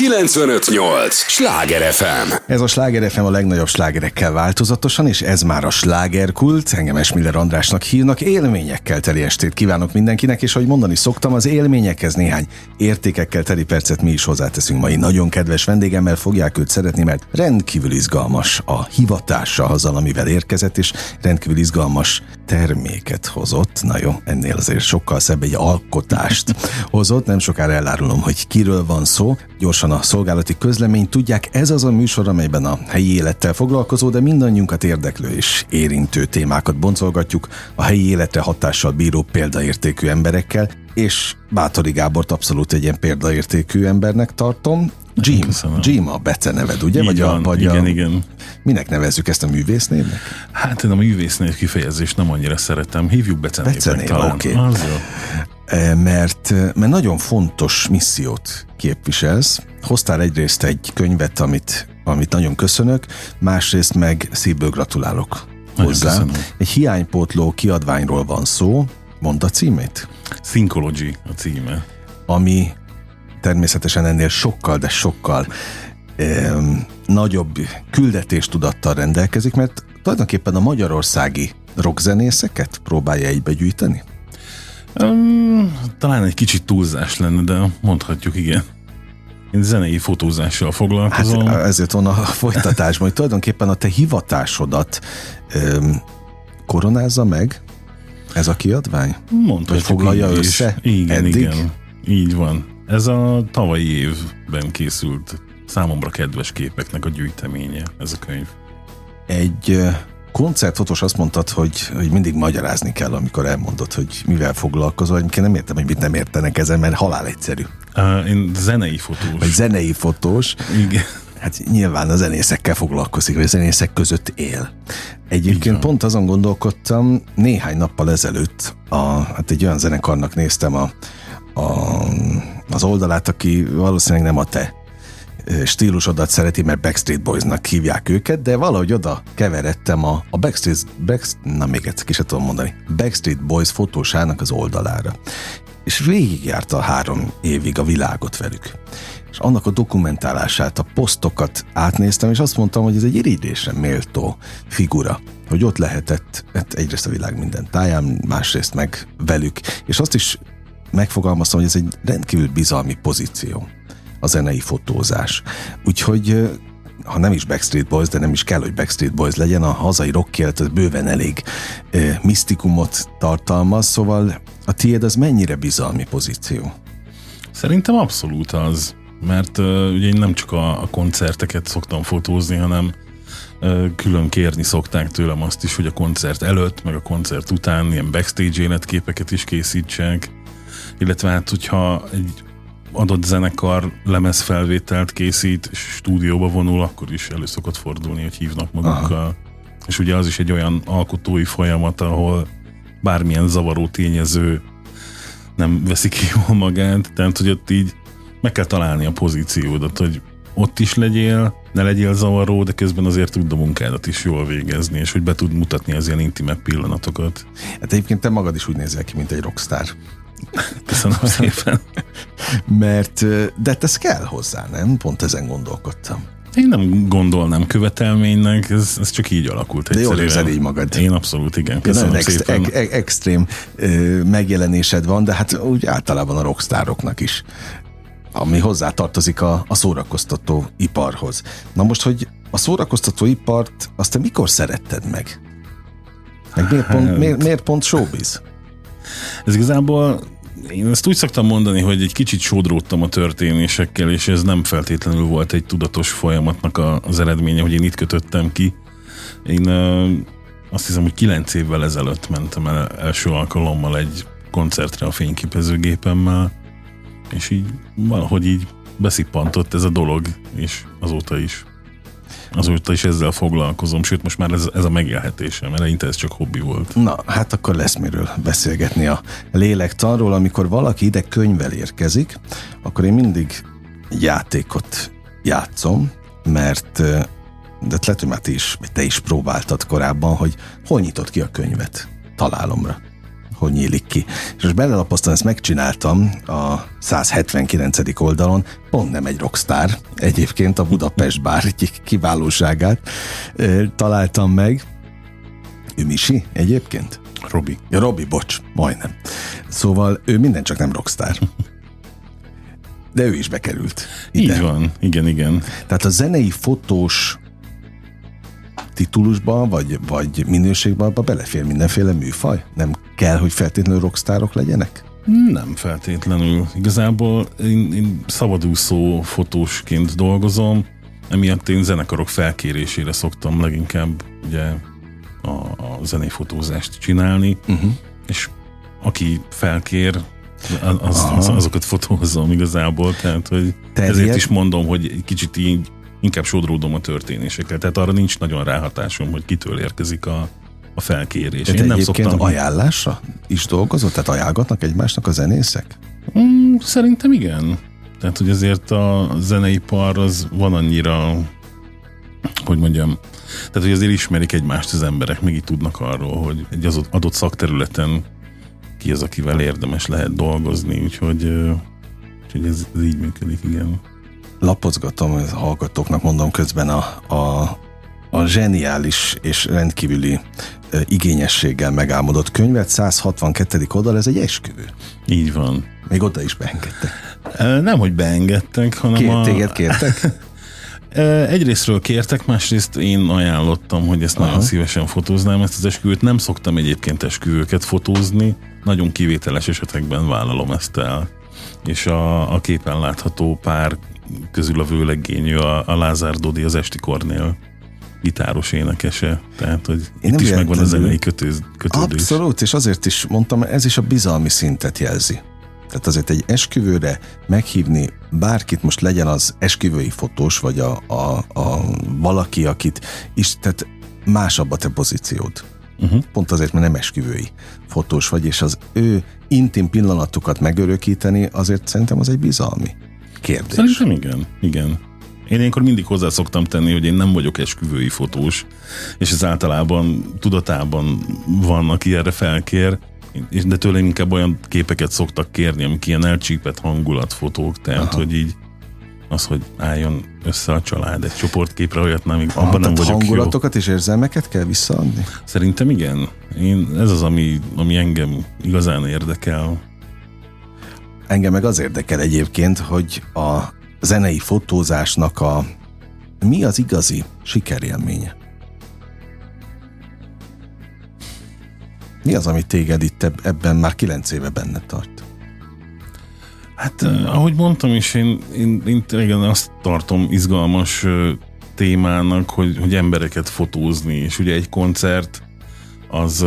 958! Sláger FM! Ez a Sláger FM a legnagyobb slágerekkel változatosan, és ez már a slágerkult. Engem Esmiller Andrásnak hívnak. Élményekkel teli estét kívánok mindenkinek, és ahogy mondani szoktam, az élményekhez néhány értékekkel teli percet mi is hozzáteszünk mai. Nagyon kedves vendégemmel fogják őt szeretni, mert rendkívül izgalmas a hivatása azzal, amivel érkezett, és rendkívül izgalmas terméket hozott. Na jó, ennél azért sokkal szebb egy alkotást hozott. Nem sokára elárulom, hogy kiről van szó. Gyorsan a szolgálati közlemény. Tudják, ez az a műsor, amelyben a helyi élettel foglalkozó, de mindannyiunkat érdeklő és érintő témákat boncolgatjuk a helyi életre hatással bíró példaértékű emberekkel, és Bátori Gábort abszolút egy ilyen példaértékű embernek tartom. Jim, Jim a Bece neved, ugye? Így vagy van, a, vagy igen, a, igen. Minek nevezzük ezt a művésznévnek? Hát én a művésznév kifejezést nem annyira szeretem. Hívjuk becenévnek Becenév, oké. Az jó. Eh, mert, mert nagyon fontos missziót képviselsz. Hoztál egyrészt egy könyvet, amit, amit nagyon köszönök, másrészt meg szívből gratulálok Nagyon hozzá. köszönöm. Egy hiánypótló kiadványról van szó, mondd a címét, Syncology a címe. ami természetesen ennél sokkal, de sokkal em, nagyobb küldetéstudattal rendelkezik, mert tulajdonképpen a magyarországi rockzenészeket próbálja egybegyűjteni. Um, talán egy kicsit túlzás lenne, de mondhatjuk igen. Én zenei fotózással Hát foglalkozom. ezért van a folytatásban, hogy tulajdonképpen a te hivatásodat öm, koronázza meg ez a kiadvány? Mondhatjuk vagy foglalja így is. össze Igen, eddig? igen. Így van. Ez a tavalyi évben készült számomra kedves képeknek a gyűjteménye, ez a könyv. Egy koncertfotós azt mondtad, hogy, hogy mindig magyarázni kell, amikor elmondod, hogy mivel foglalkozol. Egyébként nem értem, hogy mit nem értenek ezen, mert halál egyszerű. Uh, én zenei fotós. Vagy zenei fotós, Igen. hát nyilván a zenészekkel foglalkozik, vagy a zenészek között él. Egyébként van. pont azon gondolkodtam, néhány nappal ezelőtt, a, hát egy olyan zenekarnak néztem a, a, az oldalát, aki valószínűleg nem a te stílusodat szereti, mert Backstreet Boysnak hívják őket, de valahogy oda keveredtem a, a Backstreet, Backst, na még egyszer ki tudom mondani, Backstreet Boys fotósának az oldalára. És végigjárta három évig a világot velük. És annak a dokumentálását, a posztokat átnéztem, és azt mondtam, hogy ez egy irigylésre méltó figura, hogy ott lehetett hát egyrészt a világ minden táján, másrészt meg velük, és azt is megfogalmaztam, hogy ez egy rendkívül bizalmi pozíció, a zenei fotózás. Úgyhogy ha nem is Backstreet Boys, de nem is kell, hogy Backstreet Boys legyen, a hazai rock élet az bőven elég ö, misztikumot tartalmaz, szóval a tiéd az mennyire bizalmi pozíció? Szerintem abszolút az, mert uh, ugye én nem csak a, a koncerteket szoktam fotózni, hanem uh, külön kérni szokták tőlem azt is, hogy a koncert előtt, meg a koncert után ilyen backstage életképeket is készítsek, illetve hát, hogyha egy adott zenekar lemezfelvételt készít, és stúdióba vonul, akkor is elő szokott fordulni, hogy hívnak magukkal. És ugye az is egy olyan alkotói folyamat, ahol bármilyen zavaró tényező nem veszi ki jól magát, tehát hogy ott így meg kell találni a pozíciódat, hogy ott is legyél, ne legyél zavaró, de közben azért tud a munkádat is jól végezni, és hogy be tud mutatni az ilyen intimebb pillanatokat. Hát egyébként te magad is úgy nézel ki, mint egy rockstar. Köszönöm szépen. Mert, de hát ez kell hozzá, nem? Pont ezen gondolkodtam. Én nem gondolnám követelménynek, ez, ez csak így alakult De jól érzed így magad. Én abszolút, igen. Köszönöm ex- szépen. ex- ex- extrém ö, megjelenésed van, de hát úgy általában a rockstároknak is, ami hozzá tartozik a, a szórakoztató iparhoz. Na most, hogy a szórakoztató ipart azt te mikor szeretted meg? Meg miért pont, Hát- miért, miért pont showbiz? Ez igazából én ezt úgy szoktam mondani, hogy egy kicsit sodródtam a történésekkel, és ez nem feltétlenül volt egy tudatos folyamatnak a, az eredménye, hogy én itt kötöttem ki. Én azt hiszem, hogy kilenc évvel ezelőtt mentem el első alkalommal egy koncertre a fényképezőgépemmel, és így valahogy így beszippantott ez a dolog, és azóta is azóta is ezzel foglalkozom, sőt most már ez, ez a megélhetésem, eleinte ez csak hobbi volt. Na, hát akkor lesz miről beszélgetni a lélektanról. Amikor valaki ide könyvvel érkezik, akkor én mindig játékot játszom, mert de lehet, hogy már ti is, te is próbáltad korábban, hogy hol nyitott ki a könyvet találomra. Hogy nyílik ki. És most belelapoztam, ezt megcsináltam a 179. oldalon, pont nem egy rockstar, egyébként a Budapest bár egy kiválóságát találtam meg. Ő Misi egyébként? Robi. Ja, Robi, bocs, majdnem. Szóval ő minden csak nem rockstar. De ő is bekerült. Ide. Így van, igen, igen. Tehát a zenei fotós titulusba, vagy, vagy minőségbe abba belefér mindenféle műfaj? Nem kell, hogy feltétlenül rockstárok legyenek? Nem feltétlenül. Igazából én, én szabadúszó fotósként dolgozom, emiatt én zenekarok felkérésére szoktam leginkább ugye a, a zenei fotózást csinálni, uh-huh. és aki felkér, az, az, azokat fotózom igazából, tehát hogy Terjed? ezért is mondom, hogy egy kicsit így inkább sodródom a történésekre, tehát arra nincs nagyon ráhatásom, hogy kitől érkezik a, a felkérés. Tehát Én nem szoktam... ajánlásra is dolgozott? Tehát ajánlgatnak egymásnak a zenészek? Mm, szerintem igen. Tehát, hogy azért a zeneipar az van annyira, hogy mondjam, tehát, hogy azért ismerik egymást az emberek, meg így tudnak arról, hogy egy az adott szakterületen ki az, akivel érdemes lehet dolgozni, úgyhogy, úgyhogy ez, ez így működik, igen lapozgatom, a hallgatóknak mondom közben a, a, a zseniális és rendkívüli igényességgel megálmodott könyvet, 162. oldal, ez egy esküvő. Így van. Még oda is beengedtek. Nem, hogy beengedtek, hanem Kér, a... Téged kértek? Egyrésztről kértek, másrészt én ajánlottam, hogy ezt Aha. nagyon szívesen fotóznám, ezt az esküvőt. Nem szoktam egyébként esküvőket fotózni, nagyon kivételes esetekben vállalom ezt el. És a, a képen látható pár közül a vőlegényű a, a Lázár Dodi, az Esti Kornél gitáros énekese, tehát hogy Én itt is megvan a zenei kötőz, kötődés. Abszolút, és azért is mondtam, ez is a bizalmi szintet jelzi. Tehát azért egy esküvőre meghívni bárkit, most legyen az esküvői fotós, vagy a, a, a valaki, akit is, tehát másabb a te pozíciód. Uh-huh. Pont azért, mert nem esküvői fotós vagy, és az ő intim pillanatokat megörökíteni, azért szerintem az egy bizalmi kérdés. Szerintem igen, igen. Én ilyenkor mindig hozzá szoktam tenni, hogy én nem vagyok esküvői fotós, és ez általában tudatában van, aki erre felkér, de tőlem inkább olyan képeket szoktak kérni, amik ilyen elcsípett hangulatfotók, tehát Aha. hogy így az, hogy álljon össze a család egy csoportképre, olyat nem, abban Aha, nem vagyok hangulatokat jó. és érzelmeket kell visszaadni? Szerintem igen. Én, ez az, ami, ami engem igazán érdekel. Engem meg az érdekel egyébként, hogy a zenei fotózásnak a mi az igazi sikerélménye? Mi az, ami téged itt ebben már kilenc éve benne tart? Hát, ahogy mondtam is, én, én, én igen, azt tartom izgalmas témának, hogy, hogy embereket fotózni, és ugye egy koncert az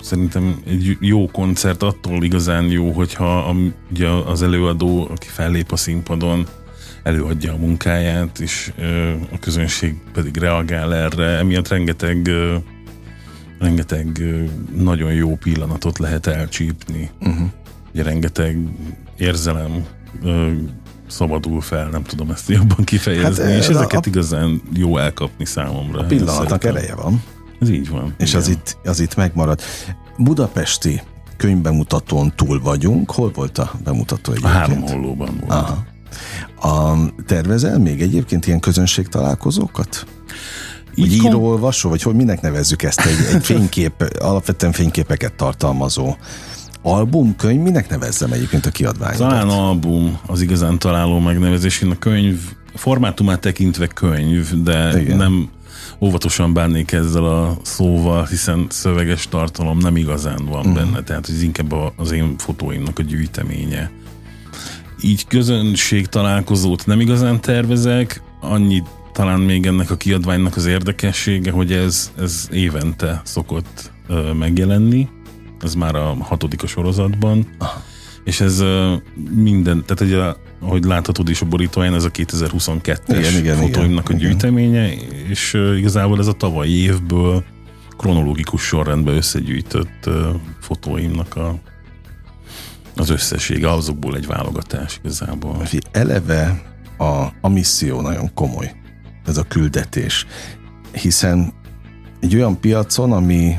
Szerintem egy jó koncert attól igazán jó, hogyha a, ugye az előadó, aki fellép a színpadon, előadja a munkáját, és ö, a közönség pedig reagál erre. Emiatt rengeteg ö, rengeteg ö, nagyon jó pillanatot lehet elcsípni. Uh-huh. Ugye rengeteg érzelem ö, szabadul fel, nem tudom ezt jobban kifejezni, hát, és ezeket a, igazán jó elkapni számomra. A pillanatnak ereje van. Ez így van. És az itt, az itt megmarad. Budapesti könyvbemutatón túl vagyunk. Hol volt a bemutató egyébként? A három hollóban volt. Aha. A, tervezel még egyébként ilyen közönség találkozókat? Így író, olvasó, vagy hogy minek nevezzük ezt egy, egy fénykép, alapvetően fényképeket tartalmazó album, könyv, minek nevezzem egyébként a kiadványot? Talán album az igazán találó megnevezés. Én a könyv formátumát tekintve könyv, de Igen. nem óvatosan bánnék ezzel a szóval, hiszen szöveges tartalom nem igazán van uh-huh. benne, tehát ez inkább az én fotóimnak a gyűjteménye. Így közönség találkozót nem igazán tervezek, annyi talán még ennek a kiadványnak az érdekessége, hogy ez, ez évente szokott megjelenni, ez már a hatodik a sorozatban, és ez minden, tehát ugye ahogy láthatod is a borítóján, ez a 2022-es igen, igen, fotóimnak igen, a gyűjteménye, igen. és igazából ez a tavalyi évből kronológikus sorrendben összegyűjtött fotóimnak a, az összessége, azokból egy válogatás igazából. Eleve a, a misszió nagyon komoly, ez a küldetés, hiszen egy olyan piacon, ami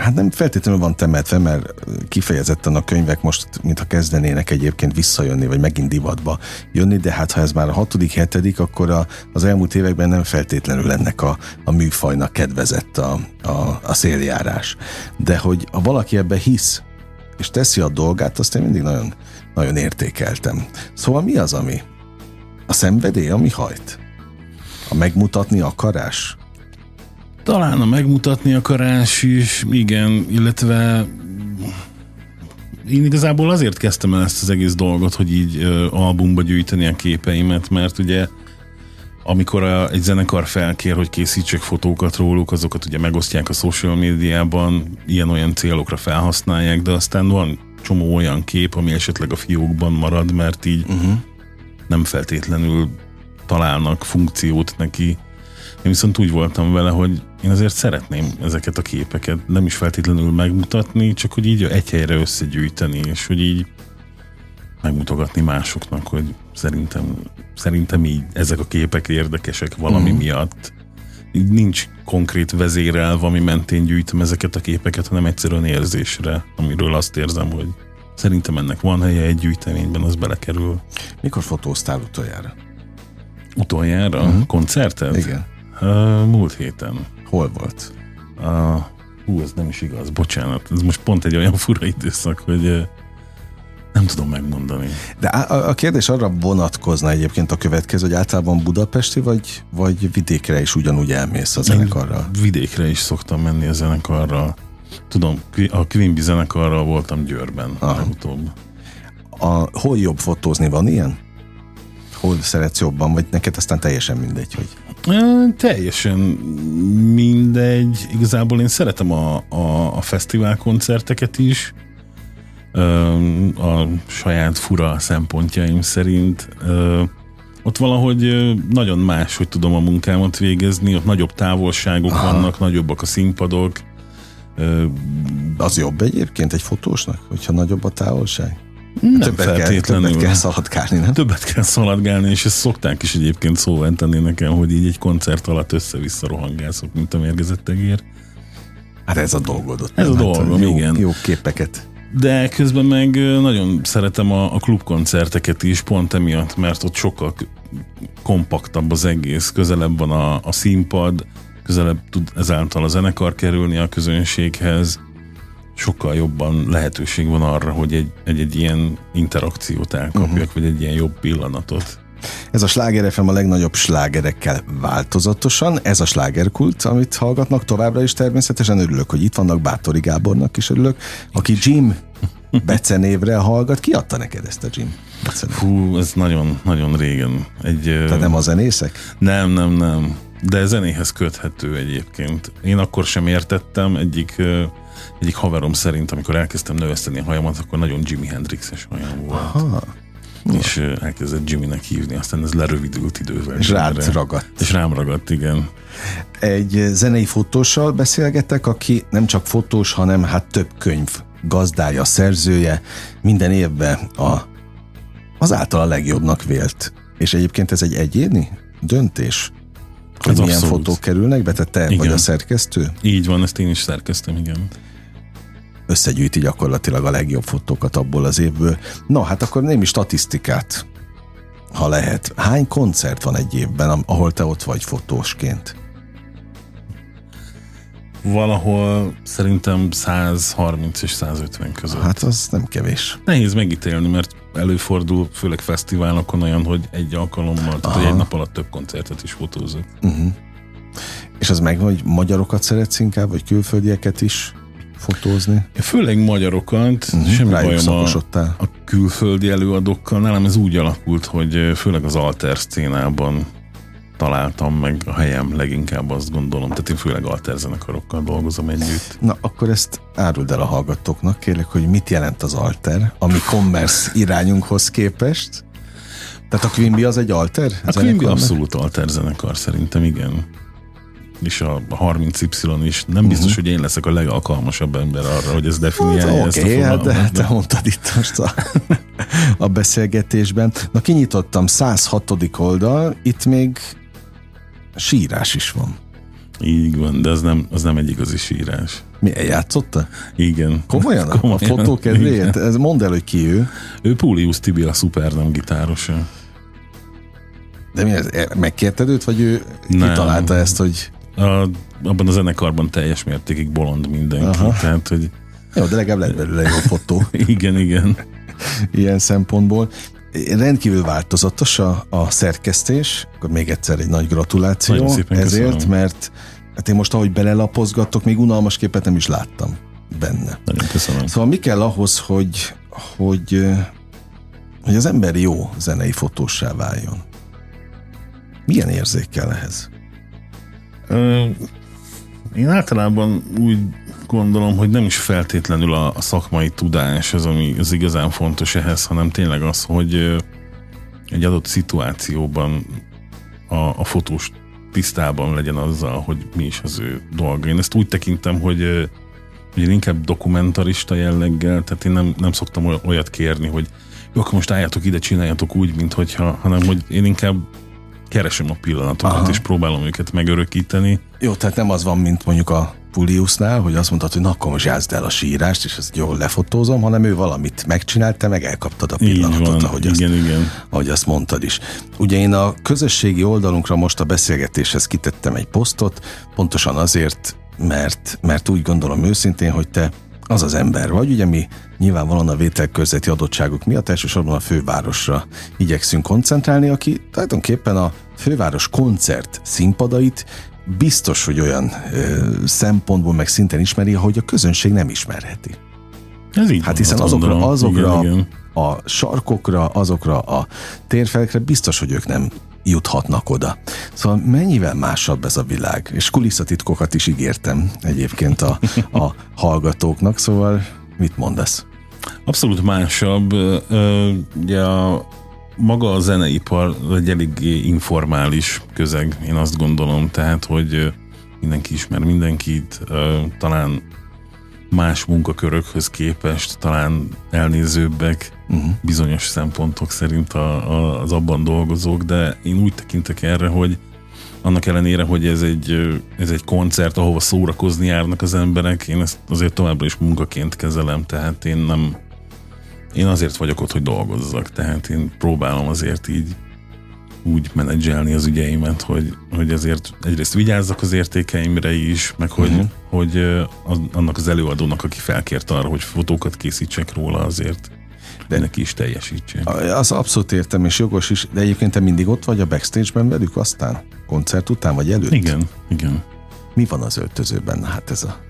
hát nem feltétlenül van temetve, mert kifejezetten a könyvek most, mintha kezdenének egyébként visszajönni, vagy megint divatba jönni, de hát ha ez már a hatodik, hetedik, akkor a, az elmúlt években nem feltétlenül ennek a, a műfajnak kedvezett a, a, a széljárás. De hogy ha valaki ebbe hisz, és teszi a dolgát, azt én mindig nagyon, nagyon értékeltem. Szóval mi az, ami? A szenvedély, ami hajt? A megmutatni akarás? Talán a megmutatni akarás is, igen, illetve én igazából azért kezdtem el ezt az egész dolgot, hogy így ö, albumba gyűjteni a képeimet, mert ugye amikor a, egy zenekar felkér, hogy készítsek fotókat róluk, azokat ugye megosztják a social médiában, ilyen-olyan célokra felhasználják, de aztán van csomó olyan kép, ami esetleg a fiókban marad, mert így uh-huh. nem feltétlenül találnak funkciót neki. Én viszont úgy voltam vele, hogy én azért szeretném ezeket a képeket nem is feltétlenül megmutatni, csak hogy így egy helyre összegyűjteni, és hogy így megmutogatni másoknak, hogy szerintem, szerintem így ezek a képek érdekesek valami mm. miatt. Így nincs konkrét vezérelv, ami mentén gyűjtöm ezeket a képeket, hanem egyszerűen érzésre, amiről azt érzem, hogy szerintem ennek van helye egy gyűjteményben, az belekerül. Mikor fotóztál utoljára? Utoljára? Uh-huh. Koncertet? Igen. Uh, múlt héten. Hol volt? Uh, hú, ez nem is igaz, bocsánat. Ez most pont egy olyan fura időszak, hogy uh, nem tudom megmondani. De a, a kérdés arra vonatkozna egyébként a következő, hogy általában budapesti, vagy, vagy vidékre is ugyanúgy elmész a zenekarral? Én vidékre is szoktam menni a zenekarral. Tudom, a Quimby zenekarral voltam Győrben utóbb. A, hol jobb fotózni, van ilyen? Hol szeretsz jobban, vagy neked aztán teljesen mindegy, hogy... Teljesen mindegy. Igazából én szeretem a, a, a fesztivál koncerteket is, a saját fura szempontjaim szerint. Ott valahogy nagyon más, hogy tudom a munkámat végezni, ott nagyobb távolságok Aha. vannak, nagyobbak a színpadok. Az jobb egyébként egy fotósnak, hogyha nagyobb a távolság? Nem többet feltétlenül. Kell, többet kell szaladgálni, nem? Többet kell szaladgálni, és ezt szokták is egyébként szóval tenni nekem, hogy így egy koncert alatt össze-vissza rohangászok, mint a mérgezett egér. Hát ez a dolgod. Ez a hát dolgom, jó, igen. Jó képeket. De közben meg nagyon szeretem a, a klubkoncerteket is, pont emiatt, mert ott sokkal kompaktabb az egész, közelebb van a, a színpad, közelebb tud ezáltal a zenekar kerülni a közönséghez, sokkal jobban lehetőség van arra, hogy egy, egy, egy ilyen interakciót elkapjak, uh-huh. vagy egy ilyen jobb pillanatot. Ez a Sláger FM a legnagyobb slágerekkel változatosan. Ez a slágerkult, amit hallgatnak továbbra is természetesen. Örülök, hogy itt vannak, Bátori Gábornak is örülök, aki Jim becenévre hallgat. Ki adta neked ezt a Jim becenévre? Hú, ez nagyon, nagyon régen. Egy, Te nem a zenészek? Nem, nem, nem. De zenéhez köthető egyébként. Én akkor sem értettem, egyik egyik haverom szerint, amikor elkezdtem növeszteni a hajamat, akkor nagyon Jimi Hendrixes hajam volt. Aha. És elkezdett Jimmynek hívni, aztán ez lerövidült idővel. És rád ragadt. És rám ragadt, igen. Egy zenei fotóssal beszélgetek, aki nem csak fotós, hanem hát több könyv gazdája, szerzője, minden évben a, az által a legjobbnak vélt. És egyébként ez egy egyéni döntés, hogy ez milyen abszolút. fotók kerülnek be, tehát te igen. vagy a szerkesztő? Így van, ezt én is szerkeztem, igen összegyűjti gyakorlatilag a legjobb fotókat abból az évből. Na, hát akkor némi statisztikát, ha lehet. Hány koncert van egy évben, ahol te ott vagy fotósként? Valahol szerintem 130 és 150 között. Hát az nem kevés. Nehéz megítélni, mert előfordul, főleg fesztiválokon olyan, hogy egy alkalommal, tehát hogy egy nap alatt több koncertet is fotózok. Uh-huh. És az meg, hogy magyarokat szeretsz inkább, vagy külföldieket is? Fotózni. Főleg magyarokat, uh-huh. semmi bajom a, a külföldi előadókkal. Nálam ez úgy alakult, hogy főleg az alter szcénában találtam meg a helyem leginkább azt gondolom. Tehát én főleg alter zenekarokkal dolgozom együtt. Na, akkor ezt áruld el a hallgatóknak, kérlek, hogy mit jelent az alter, ami commerce irányunkhoz képest. Tehát a Quimby az egy alter? A Quimby abszolút alter zenekar szerintem, igen és a 30Y is. Nem biztos, uh-huh. hogy én leszek a legalkalmasabb ember arra, hogy ez definiálja hát, ezt okay, a hát, de te mondtad itt most a, a beszélgetésben. Na kinyitottam 106. oldal, itt még sírás is van. Így van, de az nem, az nem egy igazi sírás. Mi, eljátszotta? Igen. Komolyan? Komolyan. A fotó kedvéért? Ez mondd el, hogy ki ő. Ő Pulius Tibi, a szupernem gitárosa. De mi ez? Megkérted őt, vagy ő nem. kitalálta ezt, hogy... A, abban a zenekarban teljes mértékig bolond mindenki. Aha. Tehát, hogy... Jó, de legalább lett belőle jó fotó. igen, igen. Ilyen szempontból. Rendkívül változatos a, a szerkesztés, akkor még egyszer egy nagy gratuláció ezért, köszönöm. mert hát én most ahogy belelapozgattok, még unalmas képet nem is láttam benne. Nagyon köszönöm. Szóval mi kell ahhoz, hogy, hogy, hogy az ember jó zenei fotósá váljon? Milyen érzék kell ehhez? Én általában úgy gondolom, hogy nem is feltétlenül a, a szakmai tudás az, ami az igazán fontos ehhez, hanem tényleg az, hogy egy adott szituációban a, a fotós tisztában legyen azzal, hogy mi is az ő dolga. Én ezt úgy tekintem, hogy, hogy én inkább dokumentarista jelleggel, tehát én nem, nem szoktam olyat kérni, hogy jó, akkor most álljatok ide, csináljatok úgy, mint hogyha, hanem hogy én inkább keresem a pillanatokat, Aha. és próbálom őket megörökíteni. Jó, tehát nem az van, mint mondjuk a Puliusnál, hogy azt mondtad, hogy na akkor most el a sírást, és ezt jól lefotózom, hanem ő valamit megcsinált, te meg elkaptad a pillanatot, van, ahogy, igen, azt, igen. ahogy azt mondtad is. Ugye én a közösségi oldalunkra most a beszélgetéshez kitettem egy posztot, pontosan azért, mert, mert úgy gondolom őszintén, hogy te az az ember vagy, ugye mi nyilvánvalóan a vételkörzeti adottságok miatt elsősorban a fővárosra igyekszünk koncentrálni, aki tulajdonképpen a főváros koncert színpadait biztos, hogy olyan ö, szempontból meg szinten ismeri, ahogy a közönség nem ismerheti. Ez így hát hiszen azokra, azokra igen, igen. a sarkokra, azokra a térfelekre biztos, hogy ők nem juthatnak oda. Szóval mennyivel másabb ez a világ, és kulisszatitkokat is ígértem egyébként a, a hallgatóknak, szóval mit mondasz? Abszolút másabb. Ugye a maga a zeneipar egy eléggé informális közeg, én azt gondolom, tehát, hogy mindenki ismer mindenkit, talán más munkakörökhöz képest talán elnézőbbek uh-huh. bizonyos szempontok szerint a, a, az abban dolgozók, de én úgy tekintek erre, hogy annak ellenére, hogy ez egy, ez egy koncert, ahova szórakozni járnak az emberek, én ezt azért továbbra is munkaként kezelem, tehát én nem én azért vagyok ott, hogy dolgozzak, tehát én próbálom azért így úgy menedzselni az ügyeimet, hogy, hogy azért egyrészt vigyázzak az értékeimre is, meg hogy, uh-huh. hogy az, annak az előadónak, aki felkért arra, hogy fotókat készítsek róla, azért de neki is teljesítsen. Az abszolút értem, és jogos is, de egyébként te mindig ott vagy a backstage-ben velük aztán? Koncert után vagy előtt? Igen, igen. Mi van az öltözőben? Hát ez a,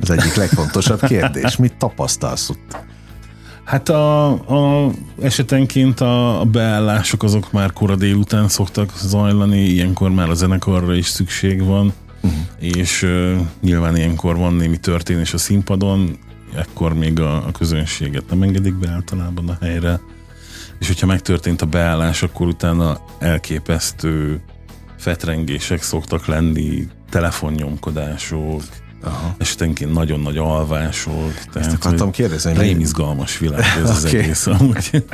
az egyik legfontosabb kérdés. Mit tapasztalsz ott? Hát a, a esetenként a, a beállások azok már kora délután szoktak zajlani, ilyenkor már a zenekarra is szükség van, uh-huh. és uh, nyilván ilyenkor van némi történés a színpadon, ekkor még a, a közönséget nem engedik be általában a helyre, és hogyha megtörtént a beállás, akkor utána elképesztő fetrengések szoktak lenni, telefonnyomkodások, Aha. estenként nagyon nagy alvások. Tehát, Ezt akartam kérdezni. Rém izgalmas világ ez az okay. egész amúgy.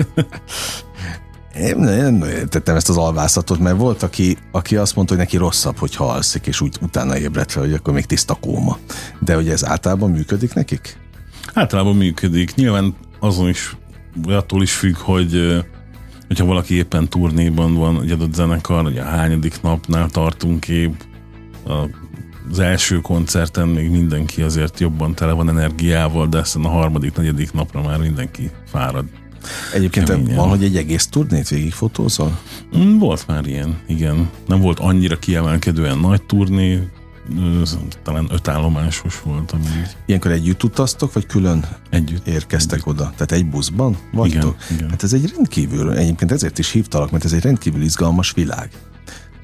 Én nem tettem ezt az alvászatot, mert volt, aki, aki azt mondta, hogy neki rosszabb, hogy alszik, és úgy utána ébredt fel, hogy akkor még tiszta kóma. De hogy ez általában működik nekik? Általában működik. Nyilván azon is, attól is függ, hogy hogyha valaki éppen turnéban van, egy adott zenekar, hogy a hányadik napnál tartunk épp, a az első koncerten még mindenki azért jobban tele van energiával, de aztán a harmadik, negyedik napra már mindenki fárad. Egyébként Keményen. van, hogy egy egész turnét végigfotózol? Mm, volt már ilyen, igen. Nem volt annyira kiemelkedően nagy turné, talán öt állomásos volt. Amíg. Ilyenkor együtt utaztok, vagy külön együtt érkeztek együtt. oda? Tehát egy buszban vagytok? Igen, igen. Hát ez egy rendkívül, egyébként ezért is hívtalak, mert ez egy rendkívül izgalmas világ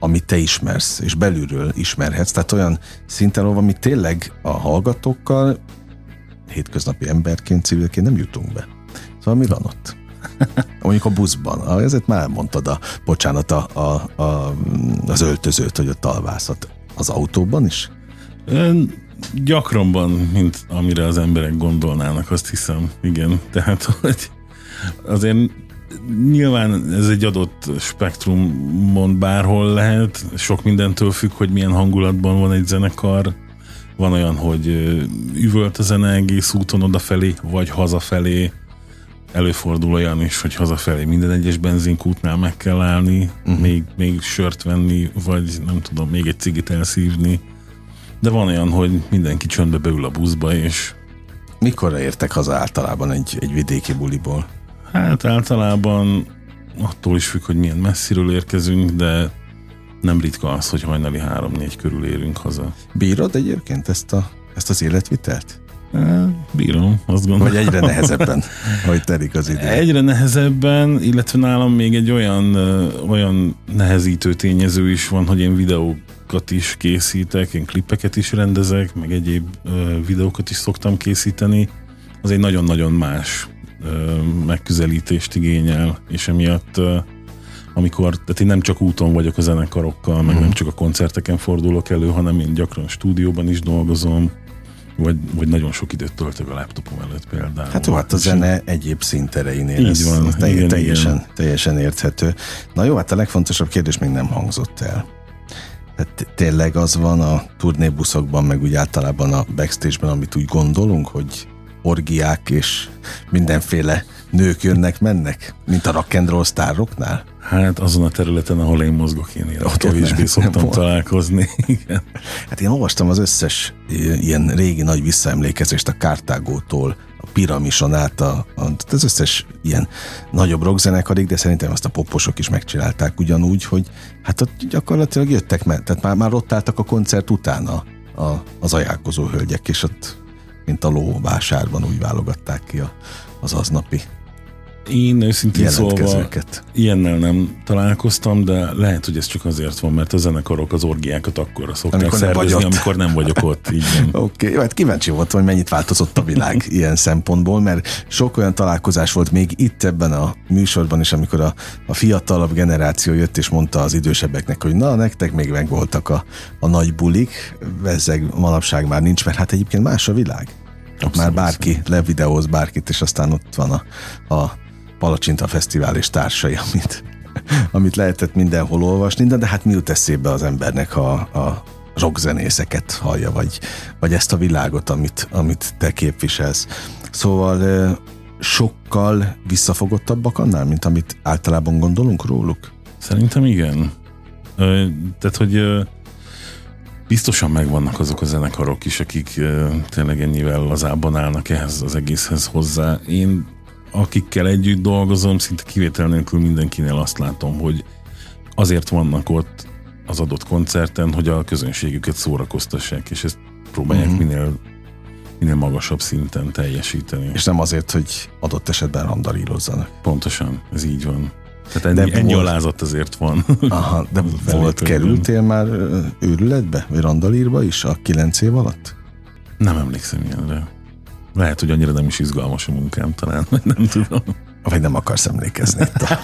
amit te ismersz, és belülről ismerhetsz. Tehát olyan szinten, ahol tényleg a hallgatókkal hétköznapi emberként, civilként nem jutunk be. Szóval mi van ott? Mondjuk a buszban. Ezért már mondtad a, bocsánat, a, a, a, az öltözőt, hogy ott alvászat. Az autóban is? Ön, gyakranban, mint amire az emberek gondolnának, azt hiszem. Igen. Tehát, hogy azért nyilván ez egy adott spektrumon bárhol lehet, sok mindentől függ, hogy milyen hangulatban van egy zenekar. Van olyan, hogy üvölt a zene egész úton odafelé, vagy hazafelé. Előfordul olyan is, hogy hazafelé minden egyes benzinkútnál meg kell állni, uh-huh. még, még sört venni, vagy nem tudom, még egy cigit elszívni. De van olyan, hogy mindenki csöndbe beül a buszba, és... Mikorra értek haza általában egy, egy vidéki buliból? Hát általában attól is függ, hogy milyen messziről érkezünk, de nem ritka az, hogy hajnali három-négy körül érünk haza. Bírod egyébként ezt, a, ezt az életvitelt? Bírom, azt gondolom. Vagy egyre nehezebben, hogy telik az idő. Egyre nehezebben, illetve nálam még egy olyan, olyan nehezítő tényező is van, hogy én videókat is készítek, én klippeket is rendezek, meg egyéb videókat is szoktam készíteni. Az egy nagyon-nagyon más megközelítést igényel, és emiatt amikor, tehát én nem csak úton vagyok a zenekarokkal, meg uh-huh. nem csak a koncerteken fordulok elő, hanem én gyakran stúdióban is dolgozom, vagy, vagy nagyon sok időt töltök a laptopom előtt például. Hát jó, hát a zene egyéb szintereinél Így ez, van, te, igen, teljesen, igen. teljesen érthető. Na jó, hát a legfontosabb kérdés még nem hangzott el. Hát tényleg az van a turnébuszokban, meg úgy általában a backstage-ben, amit úgy gondolunk, hogy orgiák és mindenféle nők jönnek, mennek, mint a rock and roll sztároknál? Hát azon a területen, ahol én mozgok, én ilyen kevésbé szoktam nem találkozni. Igen. Hát én olvastam az összes ilyen régi nagy visszaemlékezést a Kártágótól, a piramison át, a, a, az összes ilyen nagyobb rockzenekarig, de szerintem azt a poposok is megcsinálták ugyanúgy, hogy hát ott gyakorlatilag jöttek, tehát már, már ott álltak a koncert utána a, az ajánlkozó hölgyek, és ott mint a ló vásárban úgy válogatták ki a, az aznapi én őszintén szólva ilyennel nem találkoztam, de lehet, hogy ez csak azért van, mert a zenekarok az orgiákat akkor szokták amikor szervezni, nem amikor nem vagyok ott. Oké, okay. hát kíváncsi voltam, hogy mennyit változott a világ ilyen szempontból, mert sok olyan találkozás volt még itt ebben a műsorban is, amikor a, a fiatalabb generáció jött és mondta az idősebbeknek, hogy na, nektek még meg voltak a, a nagy bulik, ezek manapság már nincs, mert hát egyébként más a világ. Abszolút. Már bárki levideóz bárkit, és aztán ott van a, a Palacsinta Fesztivál és társai, amit, amit lehetett mindenhol olvasni, de, de hát mi jut eszébe az embernek, ha a rockzenészeket hallja, vagy, vagy ezt a világot, amit, amit te képviselsz. Szóval sokkal visszafogottabbak annál, mint amit általában gondolunk róluk? Szerintem igen. Tehát, hogy biztosan megvannak azok a zenekarok is, akik tényleg ennyivel lazábban állnak ehhez az egészhez hozzá. Én akikkel együtt dolgozom, szinte kivétel nélkül mindenkinél azt látom, hogy azért vannak ott az adott koncerten, hogy a közönségüket szórakoztassák, és ezt próbálják uh-huh. minél minél magasabb szinten teljesíteni. És nem azért, hogy adott esetben randalírozzanak. Pontosan, ez így van. Tehát ennyi, de ennyi volt... alázat azért van. Aha, de volt, kerültél már őrületbe, vagy randalírba is a kilenc év alatt? Nem emlékszem ilyenre. Lehet, hogy annyira nem is izgalmas a munkám talán, nem tudom. Vagy nem akarsz emlékezni itt a,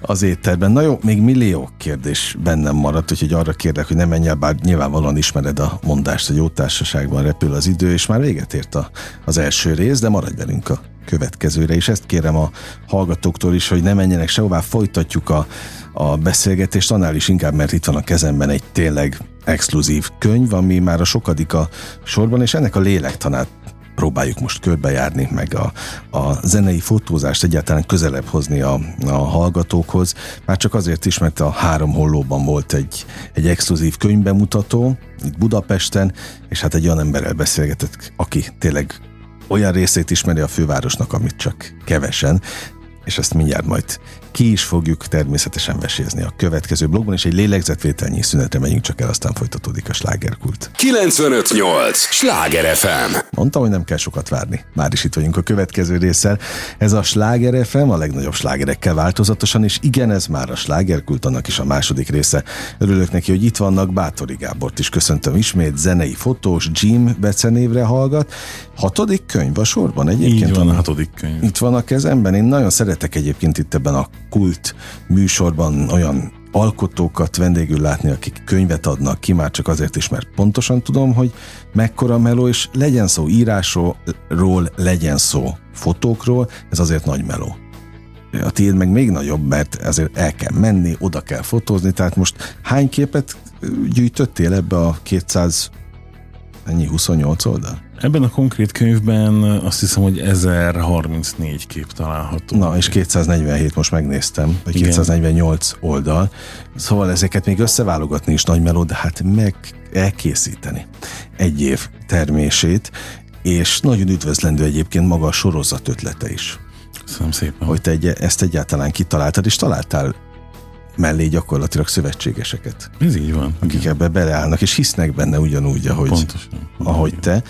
az étterben. Na jó, még millió kérdés bennem maradt, úgyhogy arra kérlek, hogy nem menj el, bár nyilvánvalóan ismered a mondást, hogy jó társaságban repül az idő, és már véget ért a, az első rész, de maradj velünk a következőre, és ezt kérem a hallgatóktól is, hogy ne menjenek sehová, folytatjuk a, a beszélgetést, annál is inkább, mert itt van a kezemben egy tényleg exkluzív könyv, ami már a sokadik a sorban, és ennek a lélektanát próbáljuk most körbejárni, meg a, a zenei fotózást egyáltalán közelebb hozni a, a hallgatókhoz. Már csak azért is, mert a három hollóban volt egy, egy exkluzív könyvbemutató itt Budapesten, és hát egy olyan emberrel beszélgetett, aki tényleg olyan részét ismeri a fővárosnak, amit csak kevesen, és ezt mindjárt majd ki is fogjuk természetesen vesézni a következő blogban, és egy lélegzetvételnyi szünetre megyünk csak el, aztán folytatódik a slágerkult. 958! Sláger FM! Mondtam, hogy nem kell sokat várni. Már is itt vagyunk a következő résszel. Ez a Sláger FM a legnagyobb slágerekkel változatosan, és igen, ez már a slágerkult, annak is a második része. Örülök neki, hogy itt vannak, Bátori Gábort is köszöntöm ismét, zenei fotós, Jim becenévre hallgat. Hatodik könyv a sorban egyébként? Így van, a hatodik könyv. Itt van a kezemben. Én nagyon szeretek egyébként itt ebben a kult műsorban olyan alkotókat vendégül látni, akik könyvet adnak ki, már csak azért is, mert pontosan tudom, hogy mekkora meló, és legyen szó írásról, legyen szó fotókról, ez azért nagy meló. a tiéd meg még nagyobb, mert azért el kell menni, oda kell fotózni, tehát most hány képet gyűjtöttél ebbe a 200 ennyi 28 oldal? Ebben a konkrét könyvben azt hiszem, hogy 1034 kép található. Na, és 247 most megnéztem, vagy Igen. 248 oldal. Szóval ezeket még összeválogatni is nagy meló, de hát meg elkészíteni egy év termését, és nagyon üdvözlendő egyébként maga a sorozat ötlete is. Köszönöm szépen. Hogy te egy, ezt egyáltalán kitaláltad, és találtál mellé gyakorlatilag szövetségeseket. Ez így van. Akik igen. ebbe beleállnak, és hisznek benne ugyanúgy, ahogy, Pontosan. ahogy te.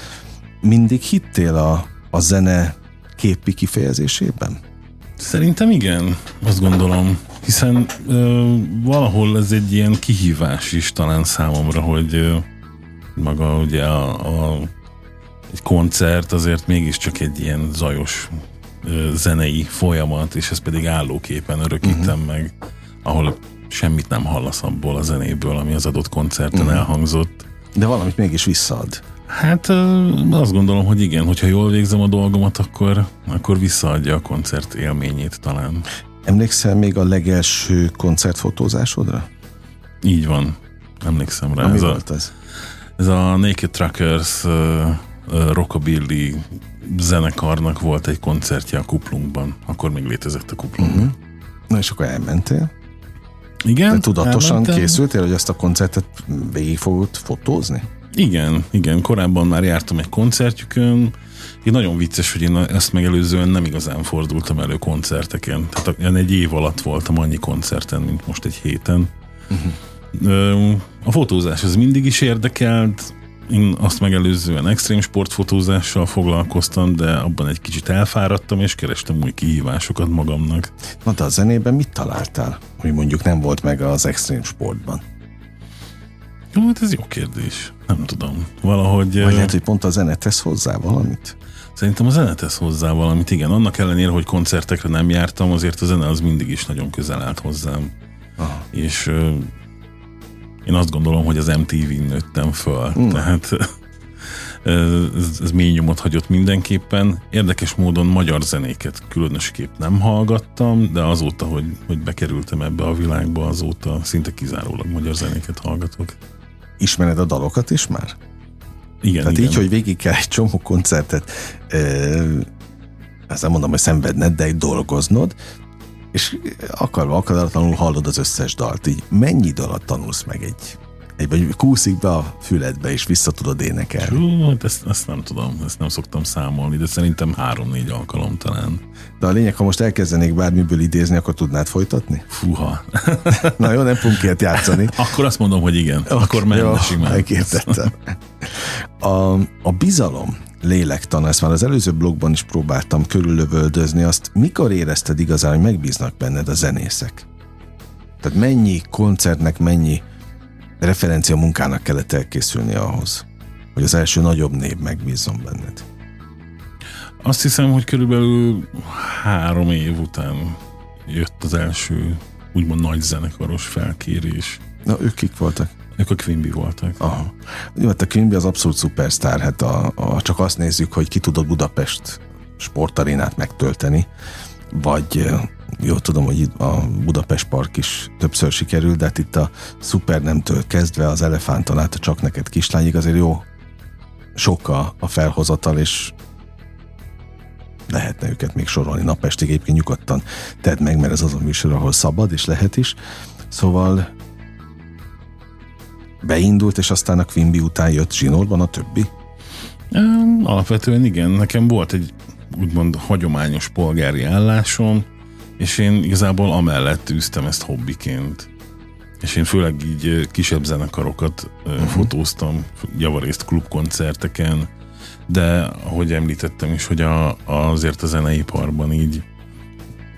Mindig hittél a, a zene képi kifejezésében? Szerintem igen, azt gondolom. Hiszen ö, valahol ez egy ilyen kihívás is talán számomra, hogy ö, maga ugye a, a, egy koncert azért mégiscsak egy ilyen zajos ö, zenei folyamat, és ez pedig állóképen örökítem uh-huh. meg, ahol semmit nem hallasz abból a zenéből, ami az adott koncerten uh-huh. elhangzott. De valamit mégis visszaad. Hát azt gondolom, hogy igen, hogyha jól végzem a dolgomat, akkor, akkor visszaadja a koncert élményét talán. Emlékszel még a legelső koncertfotózásodra? Így van, emlékszem rá. Na, ez, volt a, ez? ez a Naked Truckers uh, uh, Rockabilly zenekarnak volt egy koncertje a Kuplunkban. Akkor még létezett a Kuplung. Uh-huh. Na és akkor elmentél? Igen. Te tudatosan elmentem. készültél, hogy ezt a koncertet végig fogod fotózni? Igen, igen, korábban már jártam egy koncertjükön, így nagyon vicces, hogy én ezt megelőzően nem igazán fordultam elő koncerteken. Tehát ilyen egy év alatt voltam annyi koncerten, mint most egy héten. Uh-huh. A fotózás az mindig is érdekelt, én azt megelőzően extrém sportfotózással foglalkoztam, de abban egy kicsit elfáradtam, és kerestem új kihívásokat magamnak. Na de a zenében mit találtál, hogy mondjuk nem volt meg az extrém sportban? Jó, hát ez jó kérdés. Nem tudom. Valahogy... Vagy lehet, hogy pont a zene tesz hozzá valamit? Szerintem a zene tesz hozzá valamit, igen. Annak ellenére, hogy koncertekre nem jártam, azért a zene az mindig is nagyon közel állt hozzám. Aha. És én azt gondolom, hogy az MTV-n nőttem föl. Mm. Tehát ez, ez mély nyomot hagyott mindenképpen. Érdekes módon magyar zenéket különösképp nem hallgattam, de azóta, hogy, hogy bekerültem ebbe a világba, azóta szinte kizárólag magyar zenéket hallgatok. Ismered a dalokat is már? Igen, Tehát igen. így, hogy végig kell egy csomó koncertet, ezt nem mondom, hogy szenvedned, de egy dolgoznod, és akarva akaratlanul hallod az összes dalt. Így mennyi idő alatt tanulsz meg egy, egy vagy kúszik be a füledbe, és vissza tudod énekelni? Hú, hát ezt, ezt nem tudom, ezt nem szoktam számolni, de szerintem három-négy alkalom talán. De a lényeg, ha most elkezdenék bármiből idézni, akkor tudnád folytatni? Fúha. Na jó, nem fogunk ilyet játszani. akkor azt mondom, hogy igen. Okay, akkor menne simán. Megértettem. A, a bizalom lélektan, ezt már az előző blogban is próbáltam körüllövöldözni, azt mikor érezted igazán, hogy megbíznak benned a zenészek? Tehát mennyi koncertnek, mennyi referencia munkának kellett elkészülni ahhoz, hogy az első nagyobb név megbízzon benned? Azt hiszem, hogy körülbelül három év után jött az első úgymond nagy zenekaros felkérés. Na, ők kik voltak? Ők a Quimby voltak. Aha. Jó, hát a Quimby az abszolút szupersztár, hát a, a, csak azt nézzük, hogy ki tudott Budapest sportarénát megtölteni, vagy jó, tudom, hogy itt a Budapest Park is többször sikerült, de hát itt a Supernemtől kezdve az Elefánton át a Csak neked kislányig azért jó sok a, a felhozatal, és lehetne őket még sorolni napestig, egyébként nyugodtan tedd meg, mert ez az a műsor, ahol szabad, és lehet is. Szóval beindult, és aztán a Quimby után jött zsinórban a többi? Alapvetően igen, nekem volt egy úgymond hagyományos polgári állásom, és én igazából amellett űztem ezt hobbiként. És én főleg így kisebb zenekarokat uh-huh. fotóztam, javarészt klubkoncerteken, de ahogy említettem is, hogy a, azért a zeneiparban így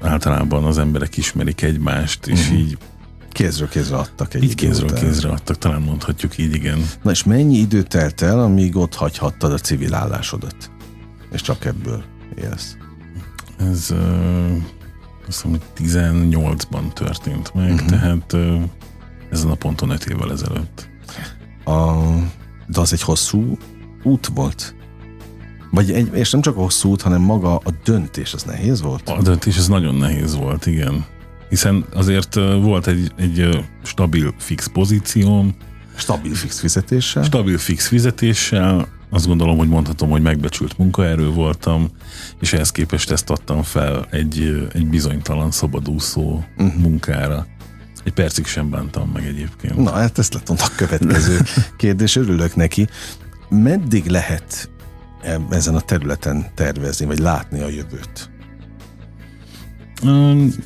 általában az emberek ismerik egymást, és uh-huh. így kézről kézre adtak egy Így kézről után. kézre adtak, talán mondhatjuk így, igen. Na és mennyi idő telt el, amíg ott hagyhattad a civil állásodat? És csak ebből élsz? Ez uh, azt hiszem, hogy 18-ban történt meg, uh-huh. tehát uh, ezen a ponton 5 évvel ezelőtt. A, de az egy hosszú út volt? Vagy egy, és nem csak a hosszú út, hanem maga a döntés, az nehéz volt? A döntés ez nagyon nehéz volt, igen. Hiszen azért volt egy, egy stabil fix pozícióm. Stabil fix fizetéssel? Stabil fix fizetéssel. Azt gondolom, hogy mondhatom, hogy megbecsült munkaerő voltam, és ehhez képest ezt adtam fel egy, egy bizonytalan szabadúszó uh-huh. munkára. Egy percig sem bántam meg egyébként. Na, hát ezt lett a következő kérdés, örülök neki. Meddig lehet ezen a területen tervezni, vagy látni a jövőt?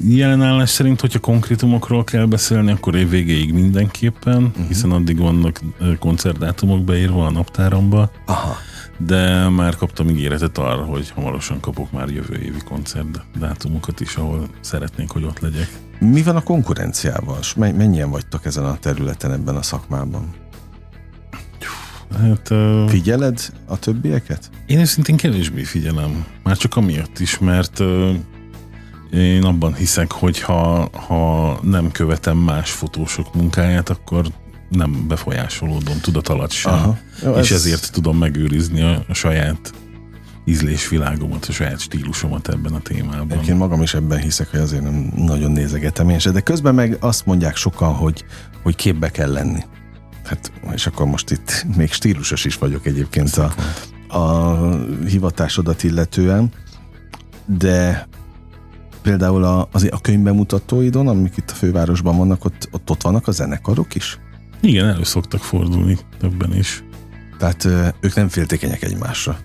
Jelenállás szerint, hogyha konkrétumokról kell beszélni, akkor év végéig mindenképpen, uh-huh. hiszen addig vannak koncertdátumok beírva a naptáramba. Aha. De már kaptam ígéretet arra, hogy hamarosan kapok már jövő évi koncertdátumokat is, ahol szeretnék, hogy ott legyek. Mi van a konkurenciával? Mennyien vagytok ezen a területen, ebben a szakmában? Hát, uh, Figyeled a többieket? Én őszintén kevésbé figyelem. Már csak amiatt is, mert uh, én abban hiszek, hogy ha, ha nem követem más fotósok munkáját, akkor nem befolyásolódom tudat alatt sem. Aha. Jó, és ez... ezért tudom megőrizni a, a saját ízlésvilágomat, a saját stílusomat ebben a témában. Én magam is ebben hiszek, hogy azért nem nagyon nézegetem én se, de közben meg azt mondják sokan, hogy, hogy képbe kell lenni. Hát, és akkor most itt még stílusos is vagyok egyébként a, a hivatásodat illetően, de például a, az, a könyvbemutatóidon, amik itt a fővárosban vannak, ott, ott, ott vannak a zenekarok is? Igen, elő szoktak fordulni többen is. Tehát ők nem féltékenyek egymásra.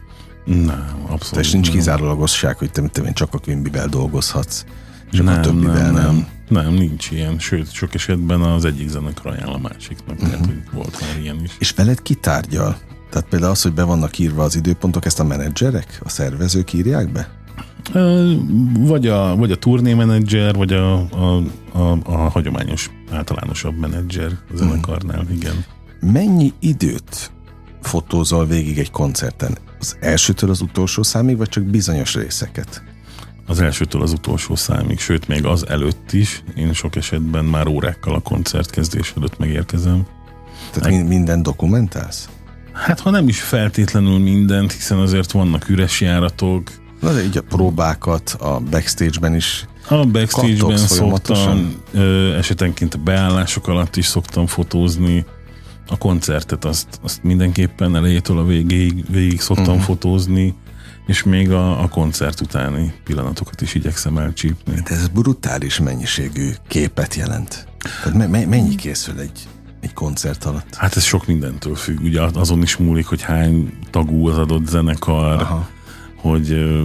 Nem, abszolút. Tehát nincs kizárólagosság, hogy te, te csak a Quimbivel dolgozhatsz, csak nem, a többivel nem. Nem, nem, nincs ilyen. Sőt, sok esetben az egyik zenekar ajánl a másiknak, uh-huh. tehát hogy volt már ilyen is. És veled kitárgyal? Tehát például az, hogy be vannak írva az időpontok, ezt a menedzserek, a szervezők írják be? Vagy a, vagy a turnémenedzser, vagy a, a, a, a hagyományos, általánosabb menedzser a zenekarnál, hmm. igen. Mennyi időt fotózol végig egy koncerten? Az elsőtől az utolsó számig, vagy csak bizonyos részeket? Az elsőtől az utolsó számig, sőt még az előtt is. Én sok esetben már órákkal a koncert kezdés előtt megérkezem. Tehát Meg... minden dokumentálsz? Hát ha nem is feltétlenül mindent, hiszen azért vannak üres járatok, Na de így a próbákat a backstage-ben is a backstage-ben szoktam, ö, esetenként a beállások alatt is szoktam fotózni, a koncertet azt, azt mindenképpen elejétől a végéig, végig szoktam uh-huh. fotózni, és még a, a koncert utáni pillanatokat is igyekszem elcsípni. De ez brutális mennyiségű képet jelent. Tehát me- mennyi készül egy, egy koncert alatt? Hát ez sok mindentől függ. Ugye azon is múlik, hogy hány tagú az adott zenekar, Aha hogy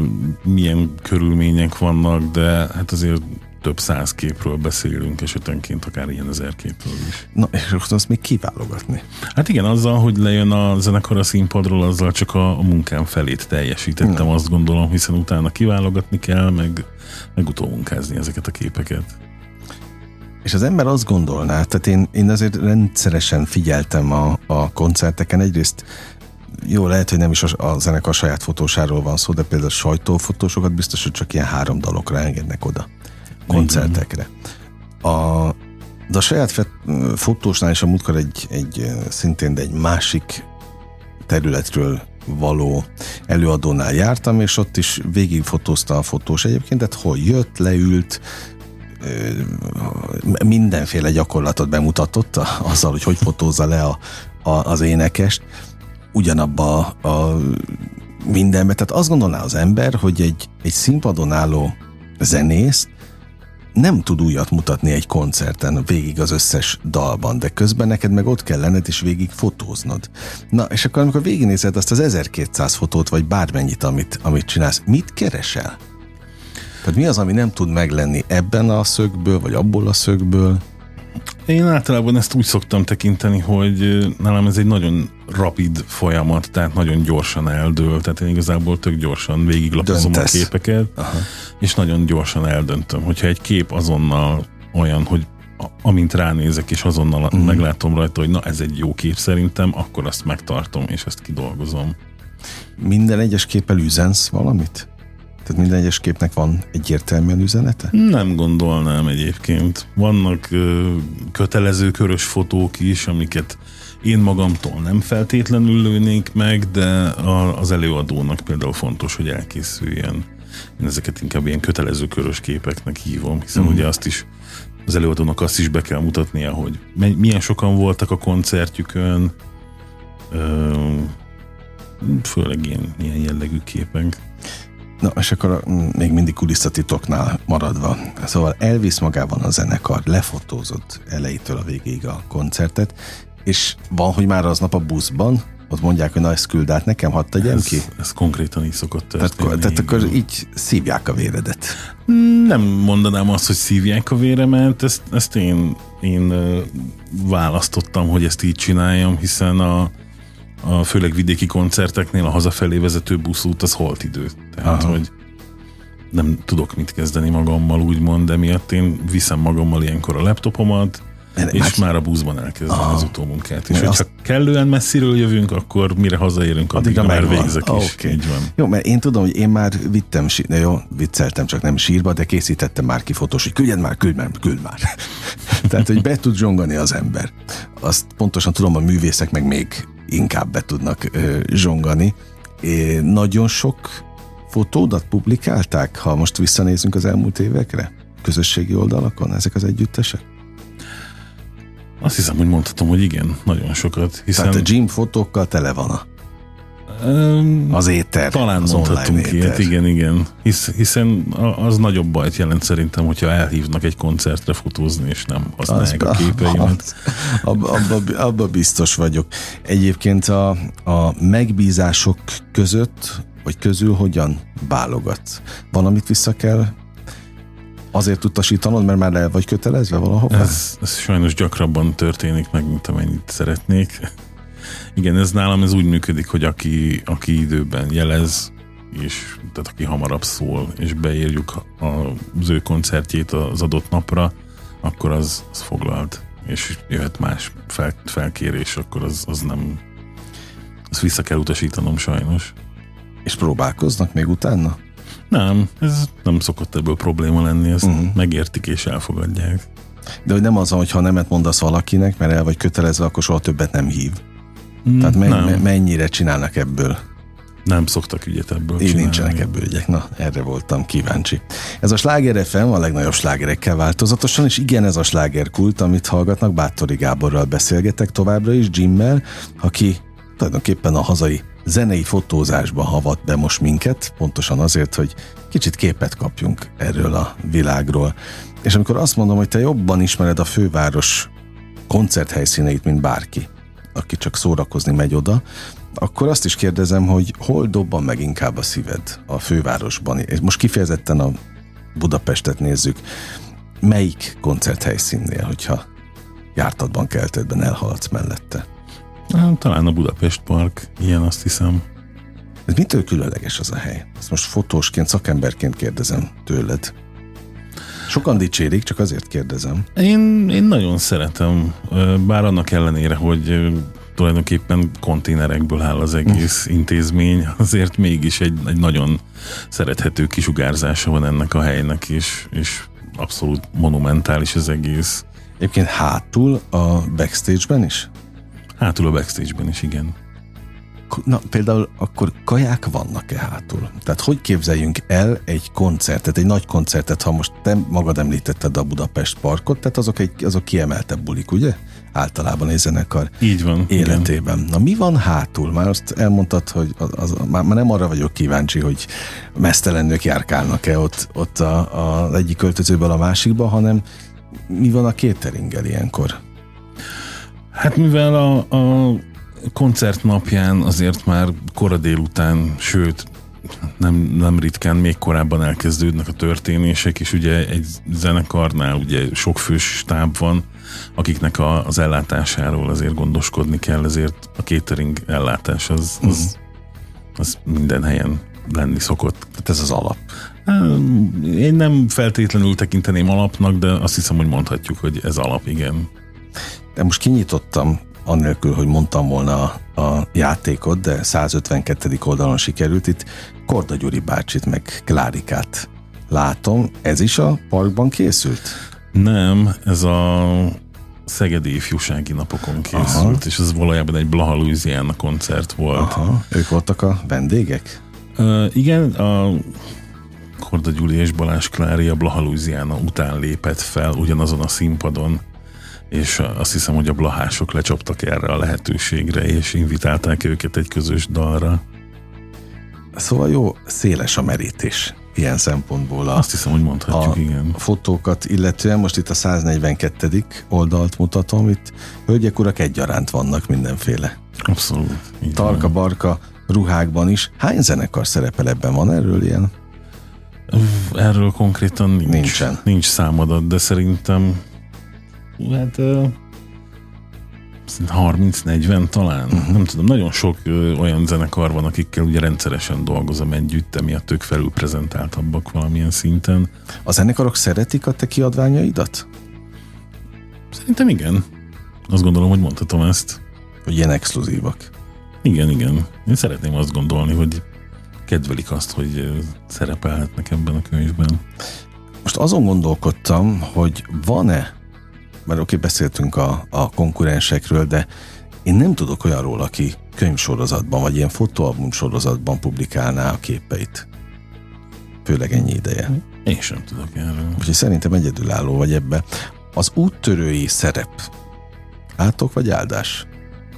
milyen körülmények vannak, de hát azért több száz képről beszélünk, esetenként akár ilyen ezer képről is. Na, és most azt még kiválogatni? Hát igen, azzal, hogy lejön a zenekar a színpadról, azzal csak a, a munkám felét teljesítettem, Na. azt gondolom, hiszen utána kiválogatni kell, meg, meg utómunkázni ezeket a képeket. És az ember azt gondolná, tehát én, én azért rendszeresen figyeltem a, a koncerteken, egyrészt jó, lehet, hogy nem is a, a zenekar saját fotósáról van szó, de például a sajtófotósokat biztos, hogy csak ilyen három dalokra engednek oda, koncertekre. A, de a saját fotósnál is a múltkor egy, egy szintén, de egy másik területről való előadónál jártam, és ott is végigfotózta a fotós egyébként, tehát hol jött, leült, mindenféle gyakorlatot bemutatott azzal, hogy hogy fotózza le a, a, az énekest, ugyanabba a mindenbe. Tehát azt gondolná az ember, hogy egy, egy színpadon álló zenész nem tud újat mutatni egy koncerten végig az összes dalban, de közben neked meg ott kell lenned és végig fotóznod. Na, és akkor amikor végignézed azt az 1200 fotót, vagy bármennyit, amit, amit csinálsz, mit keresel? Tehát mi az, ami nem tud meglenni ebben a szögből, vagy abból a szögből? Én általában ezt úgy szoktam tekinteni, hogy nálam ez egy nagyon rapid folyamat, tehát nagyon gyorsan eldől, tehát én igazából tök gyorsan végiglapozom a képeket, Aha. és nagyon gyorsan eldöntöm. Hogyha egy kép azonnal olyan, hogy amint ránézek, és azonnal mm. meglátom rajta, hogy na ez egy jó kép szerintem, akkor azt megtartom, és ezt kidolgozom. Minden egyes képpel üzensz valamit? Tehát minden egyes képnek van egyértelműen üzenete? Nem gondolnám egyébként. Vannak ö, kötelező körös fotók is, amiket én magamtól nem feltétlenül lőnék meg, de a, az előadónak például fontos, hogy elkészüljen. Én ezeket inkább ilyen kötelező körös képeknek hívom, hiszen uh-huh. ugye azt is az előadónak azt is be kell mutatnia, hogy milyen sokan voltak a koncertjükön, ö, főleg ilyen, ilyen jellegű képek. Na, és akkor még mindig kulisszatitoknál maradva. Szóval elvisz magában a zenekar, lefotózott elejétől a végéig a koncertet, és van, hogy már aznap a buszban, ott mondják, hogy na ezt küld át nekem, hadd tegyem ez, ki? Ez konkrétan így szokott történni. Tehát, tehát akkor így szívják a véredet. Nem mondanám azt, hogy szívják a véremet, ezt, ezt én, én választottam, hogy ezt így csináljam, hiszen a, a főleg vidéki koncerteknél a hazafelé vezető buszút az holt idő. Tehát, Aha. hogy nem tudok mit kezdeni magammal, úgymond, de miatt én viszem magammal ilyenkor a laptopomat, és már, már a buszban elkezdem Aha. az utómunkát. És hogyha azt... kellően messziről jövünk, akkor mire hazaérünk, addig, már végzek van. is. Okay. Így van. Jó, mert én tudom, hogy én már vittem, de jó, vicceltem, csak nem sírba, de készítettem már ki fotós, hogy küldjen már, küld már, küld már. Tehát, hogy be tud zsongani az ember. Azt pontosan tudom, a művészek meg még inkább be tudnak ö, zsongani. É, nagyon sok fotódat publikálták, ha most visszanézünk az elmúlt évekre? Közösségi oldalakon ezek az együttesek? Azt hiszem, hogy mondhatom, hogy igen, nagyon sokat. Hiszen... Tehát a gym fotókkal tele van a az éter. Talán az mondhatunk ilyet, igen, igen. Hisz, hiszen az nagyobb bajt jelent szerintem, hogyha elhívnak egy koncertre fotózni, és nem használják az, a képeimet. Abba, abba, abba biztos vagyok. Egyébként a, a megbízások között, vagy közül hogyan válogat? Valamit vissza kell azért utasítanod, mert már el vagy kötelezve valahova? Ez, ez sajnos gyakrabban történik meg, mint amennyit szeretnék. Igen, ez nálam ez úgy működik, hogy aki, aki időben jelez, és tehát aki hamarabb szól, és beírjuk az ő koncertjét az adott napra, akkor az, az foglalt. És jöhet más fel, felkérés, akkor az, az nem... Azt vissza kell utasítanom sajnos. És próbálkoznak még utána? Nem, ez nem szokott ebből probléma lenni, ezt uh-huh. megértik és elfogadják. De hogy nem az, hogy ha nemet mondasz valakinek, mert el vagy kötelezve, akkor soha többet nem hív. Mm, Tehát me- nem. mennyire csinálnak ebből? Nem szoktak ügyet ebből Így csinálni. nincsenek ebből ügyek. Na, erre voltam kíváncsi. Ez a Sláger FM a legnagyobb slágerekkel változatosan, és igen, ez a slágerkult, amit hallgatnak. Bátori Gáborral beszélgetek továbbra is, Jimmel, aki tulajdonképpen a hazai zenei fotózásba havat be most minket, pontosan azért, hogy kicsit képet kapjunk erről a világról. És amikor azt mondom, hogy te jobban ismered a főváros koncerthelyszíneit, mint bárki, aki csak szórakozni megy oda, akkor azt is kérdezem, hogy hol dobban meg inkább a szíved a fővárosban? És most kifejezetten a Budapestet nézzük. Melyik koncerthelyszínnél, hogyha jártatban, keltetben elhaladsz mellette? Talán a Budapest Park, ilyen azt hiszem. Ez mitől különleges az a hely? Ezt most fotósként, szakemberként kérdezem tőled. Sokan dicsérik, csak azért kérdezem. Én, én nagyon szeretem, bár annak ellenére, hogy tulajdonképpen konténerekből áll az egész intézmény, azért mégis egy, egy nagyon szerethető kisugárzása van ennek a helynek, és, és abszolút monumentális az egész. Egyébként hátul a backstage-ben is? Hátul a backstage-ben is, igen. Na, például akkor kaják vannak-e hátul? Tehát hogy képzeljünk el egy koncertet, egy nagy koncertet, ha most te magad említetted a Budapest Parkot, tehát azok, egy, azok kiemeltebb bulik, ugye? Általában egy zenekar Így van, életében. Igen. Na mi van hátul? Már azt elmondtad, hogy az, az, már, már nem arra vagyok kíváncsi, hogy mesztelennők járkálnak-e ott, ott a, a, egyik költözőből a másikba, hanem mi van a kéteringgel ilyenkor? Hát mivel a, a koncert napján azért már kora délután, sőt, nem, nem ritkán még korábban elkezdődnek a történések, és ugye egy zenekarnál ugye sok fős stáb van, akiknek a, az ellátásáról azért gondoskodni kell, ezért a catering ellátás az, az, mhm. az minden helyen lenni szokott. Tehát ez az alap. Én nem feltétlenül tekinteném alapnak, de azt hiszem, hogy mondhatjuk, hogy ez alap, igen. De most kinyitottam, annélkül, hogy mondtam volna a, a játékot, de 152. oldalon sikerült. Itt Korda Gyuri bácsit, meg Klárikát látom. Ez is a parkban készült? Nem, ez a Szegedi ifjúsági napokon készült, Aha. és ez valójában egy Blaha Louisiana koncert volt. Aha, ők voltak a vendégek? Uh, igen, a Korda Gyuri és Balázs Klári a Blaha Louisiana után lépett fel ugyanazon a színpadon, és azt hiszem, hogy a blahások lecsaptak erre a lehetőségre, és invitálták őket egy közös dalra. Szóval jó, széles a merítés ilyen szempontból. A, Azt hiszem, hogy mondhatjuk, a igen. fotókat illetően, most itt a 142. oldalt mutatom, itt hölgyek, urak egyaránt vannak mindenféle. Abszolút. Tarka-barka ruhákban is. Hány zenekar szerepel ebben? Van erről ilyen? Erről konkrétan nincs. Nincsen. Nincs számadat, de szerintem hát 30-40 talán. Uh-huh. Nem tudom, nagyon sok ö, olyan zenekar van, akikkel ugye rendszeresen dolgozom együtt, emiatt ők felülprezentáltabbak valamilyen szinten. A zenekarok szeretik a te kiadványaidat? Szerintem igen. Azt gondolom, hogy mondhatom ezt. Hogy ilyen exkluzívak? Igen, igen. Én szeretném azt gondolni, hogy kedvelik azt, hogy szerepelhetnek ebben a könyvben. Most azon gondolkodtam, hogy van-e mert oké, beszéltünk a, a konkurensekről, de én nem tudok olyanról, aki könyvsorozatban, vagy ilyen fotóalbum sorozatban publikálná a képeit. Főleg ennyi ideje. Én sem tudok erről. Úgyhogy szerintem egyedülálló vagy ebbe. Az úttörői szerep átok vagy áldás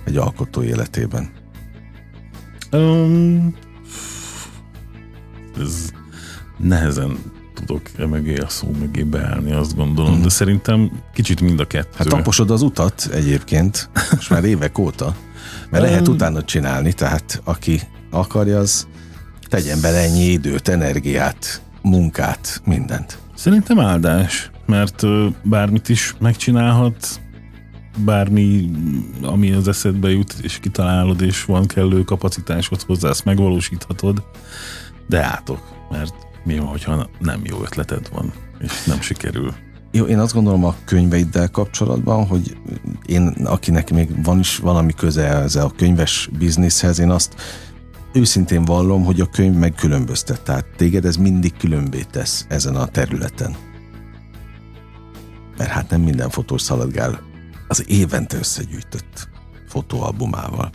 egy alkotó életében? Um, ez nehezen tudok e mögé a szó mögé beállni, azt gondolom, de szerintem kicsit mind a kettő. Hát taposod az utat egyébként, most már évek óta, mert lehet utána csinálni, tehát aki akarja, az tegyen bele ennyi időt, energiát, munkát, mindent. Szerintem áldás, mert bármit is megcsinálhat, bármi, ami az eszedbe jut, és kitalálod, és van kellő kapacitásod hozzá, ezt megvalósíthatod, de átok, mert mi van, hogyha nem jó ötleted van, és nem sikerül? Jó, én azt gondolom a könyveiddel kapcsolatban, hogy én, akinek még van is valami köze ez a könyves bizniszhez, én azt őszintén vallom, hogy a könyv megkülönböztet. Tehát téged ez mindig különbé tesz ezen a területen. Mert hát nem minden fotós szaladgál az évente összegyűjtött fotóalbumával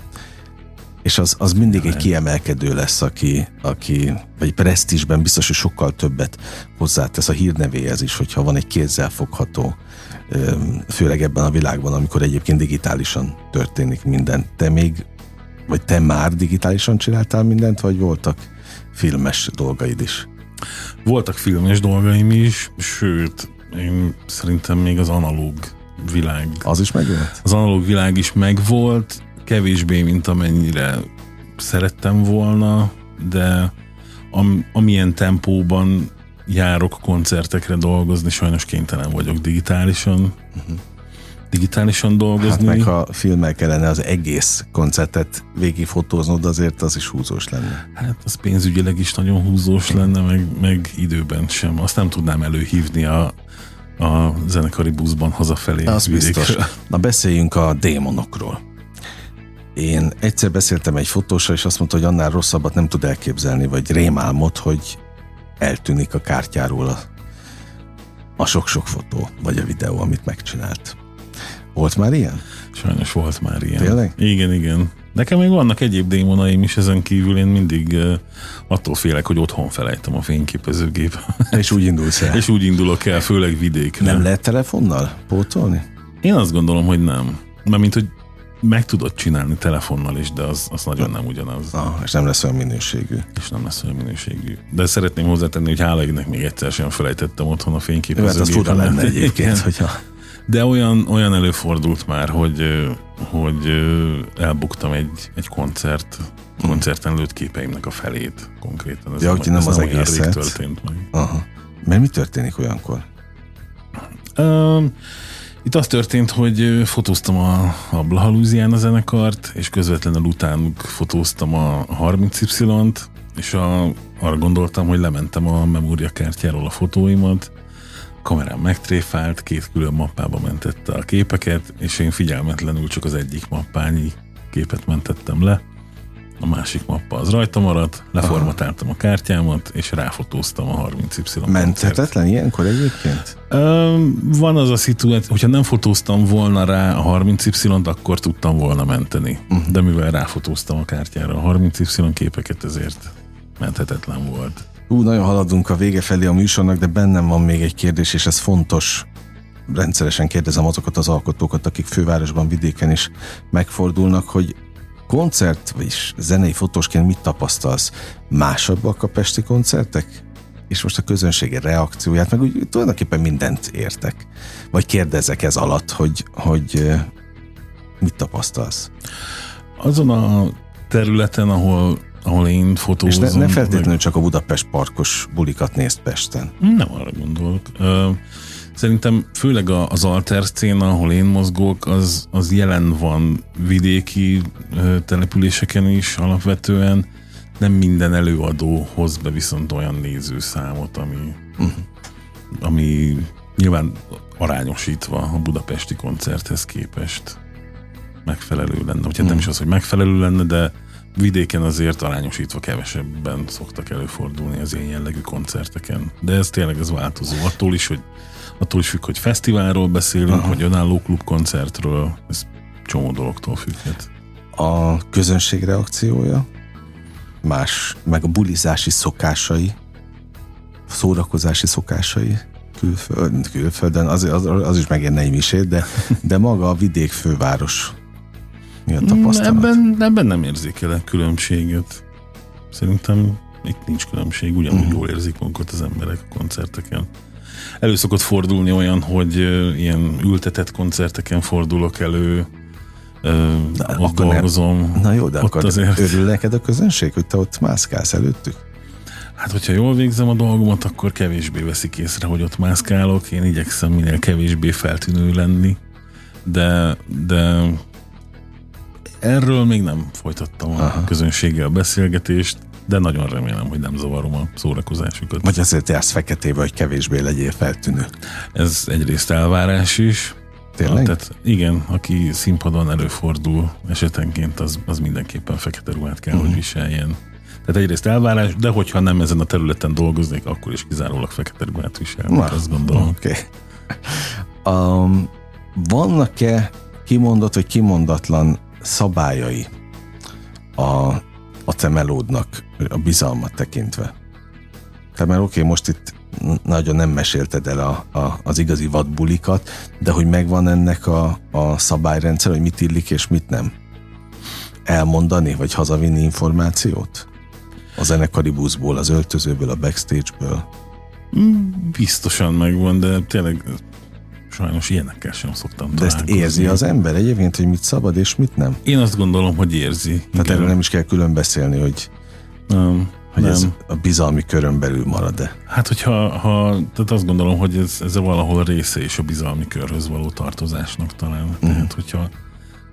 és az, az mindig egy kiemelkedő lesz, aki, aki vagy presztízsben biztos, hogy sokkal többet hozzátesz a hírnevéhez is, hogyha van egy kézzel fogható, főleg ebben a világban, amikor egyébként digitálisan történik minden. Te még, vagy te már digitálisan csináltál mindent, vagy voltak filmes dolgaid is? Voltak filmes dolgaim is, sőt, én szerintem még az analóg világ. Az is megvolt? Az analóg világ is megvolt, kevésbé, mint amennyire szerettem volna, de am, amilyen tempóban járok koncertekre dolgozni, sajnos kénytelen vagyok digitálisan. Uh-huh. Digitálisan dolgozni. Hát meg ha filmmel kellene az egész koncertet végigfotóznod, azért az is húzós lenne. Hát az pénzügyileg is nagyon húzós lenne, meg, meg időben sem. Azt nem tudnám előhívni a, a zenekari buszban hazafelé. Az biztos. Na beszéljünk a démonokról. Én egyszer beszéltem egy fotóssal, és azt mondta, hogy annál rosszabbat nem tud elképzelni, vagy rémálmot, hogy eltűnik a kártyáról a, a sok-sok fotó, vagy a videó, amit megcsinált. Volt már ilyen? Sajnos volt már ilyen. Tényleg? Igen, igen. Nekem még vannak egyéb démonaim is, ezen kívül én mindig uh, attól félek, hogy otthon felejtem a fényképezőgép. És úgy indulsz el. És úgy indulok el, főleg vidékre. Nem lehet telefonnal pótolni? Én azt gondolom, hogy nem. Mert mint hogy meg tudod csinálni telefonnal is, de az, az nagyon nem ugyanaz. Ah, és nem lesz olyan minőségű. És nem lesz olyan minőségű. De szeretném hozzátenni, hogy hála még egyszer sem felejtettem otthon a fényképezőgépet. Mert az fura lenne egyébként, hogyha... De olyan, olyan előfordult már, hogy, hogy elbuktam egy, egy koncert, koncerten lőtt képeimnek a felét konkrétan. Ez ja, nem, nem az egészet. történt meg. Aha. Mert mi történik olyankor? Um, itt az történt, hogy fotóztam a, a Blaha Louisiana zenekart, és közvetlenül utánuk fotóztam a 30Y-t, és a, arra gondoltam, hogy lementem a memóriakártyáról a fotóimat, kamerám megtréfált, két külön mappába mentette a képeket, és én figyelmetlenül csak az egyik mappányi képet mentettem le, a másik mappa az rajta maradt, leformatáltam a kártyámat, és ráfotóztam a 30Y Menthetetlen ilyenkor egyébként? Ö, van az a szituáció, hogyha nem fotóztam volna rá a 30Y-t, akkor tudtam volna menteni. Uh-huh. De mivel ráfotóztam a kártyára a 30Y képeket, ezért menthetetlen volt. Ú, nagyon haladunk a vége felé a műsornak, de bennem van még egy kérdés, és ez fontos. Rendszeresen kérdezem azokat az alkotókat, akik fővárosban, vidéken is megfordulnak, hogy koncert, vagyis zenei fotósként mit tapasztalsz? Másabbak a pesti koncertek? És most a közönség reakcióját, meg úgy tulajdonképpen mindent értek. Vagy kérdezek ez alatt, hogy, hogy mit tapasztalsz? Azon a területen, ahol ahol én fotózom. És ne, ne feltétlenül meg... csak a Budapest parkos bulikat nézd Pesten. Nem arra gondolok. Szerintem főleg az alter széna, ahol én mozgok, az, az jelen van vidéki településeken is alapvetően. Nem minden előadó hoz be viszont olyan nézőszámot, ami, uh-huh. ami nyilván arányosítva a budapesti koncerthez képest megfelelő lenne. Úgyhogy uh-huh. nem is az, hogy megfelelő lenne, de vidéken azért arányosítva kevesebben szoktak előfordulni az ilyen jellegű koncerteken. De ez tényleg ez változó. Attól is, hogy attól is függ, hogy fesztiválról beszélünk, Aha. vagy önálló klubkoncertről, ez csomó dologtól függhet. A közönség reakciója, más, meg a bulizási szokásai, szórakozási szokásai külföld, külföldön, az, az, az is megérne egy misét, de, de maga a vidék főváros mi a tapasztalat? Ebben, ebben nem érzékelek különbséget. Szerintem itt nincs különbség, ugyanúgy uh-huh. jól érzik magukat az emberek a koncerteken. Elő szokott fordulni olyan, hogy ilyen ültetett koncerteken fordulok elő, de ott akkor dolgozom. Nem. Na jó, de ott akkor azért... örül neked a közönség, hogy te ott mászkálsz előttük? Hát, hogyha jól végzem a dolgomat, akkor kevésbé veszik észre, hogy ott mászkálok. Én igyekszem minél kevésbé feltűnő lenni, de, de Erről még nem folytattam a Aha. közönséggel a beszélgetést, de nagyon remélem, hogy nem zavarom a szórakozásukat. Vagy azért jársz feketébe, hogy kevésbé legyél feltűnő. Ez egyrészt elvárás is. Tényleg? Tehát igen, aki színpadon előfordul esetenként, az, az mindenképpen fekete ruhát kell, uh-huh. hogy viseljen. Tehát egyrészt elvárás, de hogyha nem ezen a területen dolgoznék, akkor is kizárólag fekete ruhát viselnek, azt gondolom. Oké. Okay. Um, vannak-e kimondott vagy kimondatlan szabályai a, a te melódnak a bizalmat tekintve? Te mert oké, okay, most itt nagyon nem mesélted el a, a, az igazi vadbulikat, de hogy megvan ennek a, a szabályrendszer, hogy mit illik és mit nem? Elmondani, vagy hazavinni információt? A zenekari buszból, az öltözőből, a backstage-ből? Mm, biztosan megvan, de tényleg sajnos ilyenekkel sem szoktam De ezt érzi az ember egyébként, hogy mit szabad és mit nem? Én azt gondolom, hogy érzi. Tehát igen. erről nem is kell külön beszélni, hogy, nem, hogy nem. ez a bizalmi körön belül marad-e. Hát, hogyha ha, tehát azt gondolom, hogy ez, ez valahol a része is a bizalmi körhöz való tartozásnak talán. Uh-huh. Tehát, hogyha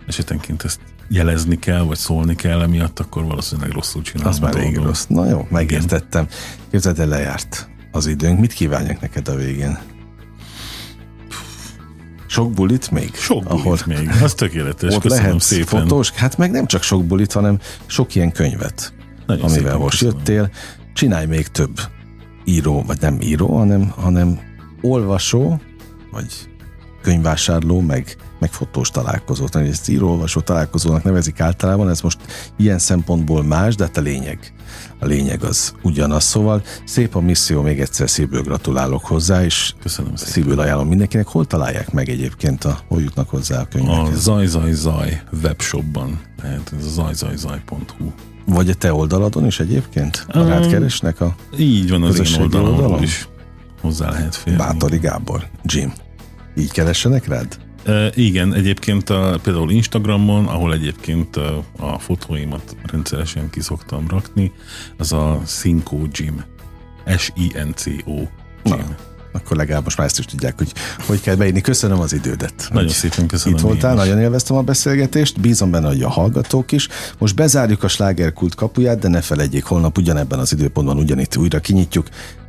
esetenként ezt jelezni kell, vagy szólni kell emiatt, akkor valószínűleg rosszul csinálom. Az már rég rossz. Na jó, megértettem. Képzeld el, lejárt az időnk. Mit kívánjak neked a végén? Sok bulit még? Sok bulit ahol még, az tökéletes. Ott lehet szépen. fotós, hát meg nem csak sok bulit, hanem sok ilyen könyvet, Nagyon amivel most köszönöm. jöttél. Csinálj még több író, vagy nem író, hanem, hanem olvasó, vagy könyvvásárló, meg, meg fotós találkozót. Ezt író-olvasó találkozónak nevezik általában, ez most ilyen szempontból más, de hát a lényeg a lényeg az ugyanaz. Szóval szép a misszió, még egyszer szívből gratulálok hozzá, és Köszönöm szépen. szívből ajánlom mindenkinek. Hol találják meg egyébként, a, hol jutnak hozzá a könyvekhez? A Zaj Zaj Zaj webshopban, tehát ez a zajzajzaj.hu. Vagy a te oldaladon is egyébként? Ha um, rád keresnek a Így van, az én oldalon, oldalon is hozzá lehet férni. Bátori Gábor, Jim. Így keressenek rád? E, igen, egyébként a, például Instagramon, ahol egyébként a, a fotóimat rendszeresen ki szoktam rakni, az a Sinco Gym. S-I-N-C-O Gym. Na, akkor legalább most már ezt is tudják, hogy hogy kell beírni. Köszönöm az idődet. Nagyon szépen köszönöm. Itt voltál, nagyon élveztem a beszélgetést, bízom benne, hogy a hallgatók is. Most bezárjuk a slágerkult kapuját, de ne felejtjék, holnap ugyanebben az időpontban ugyanitt újra kinyitjuk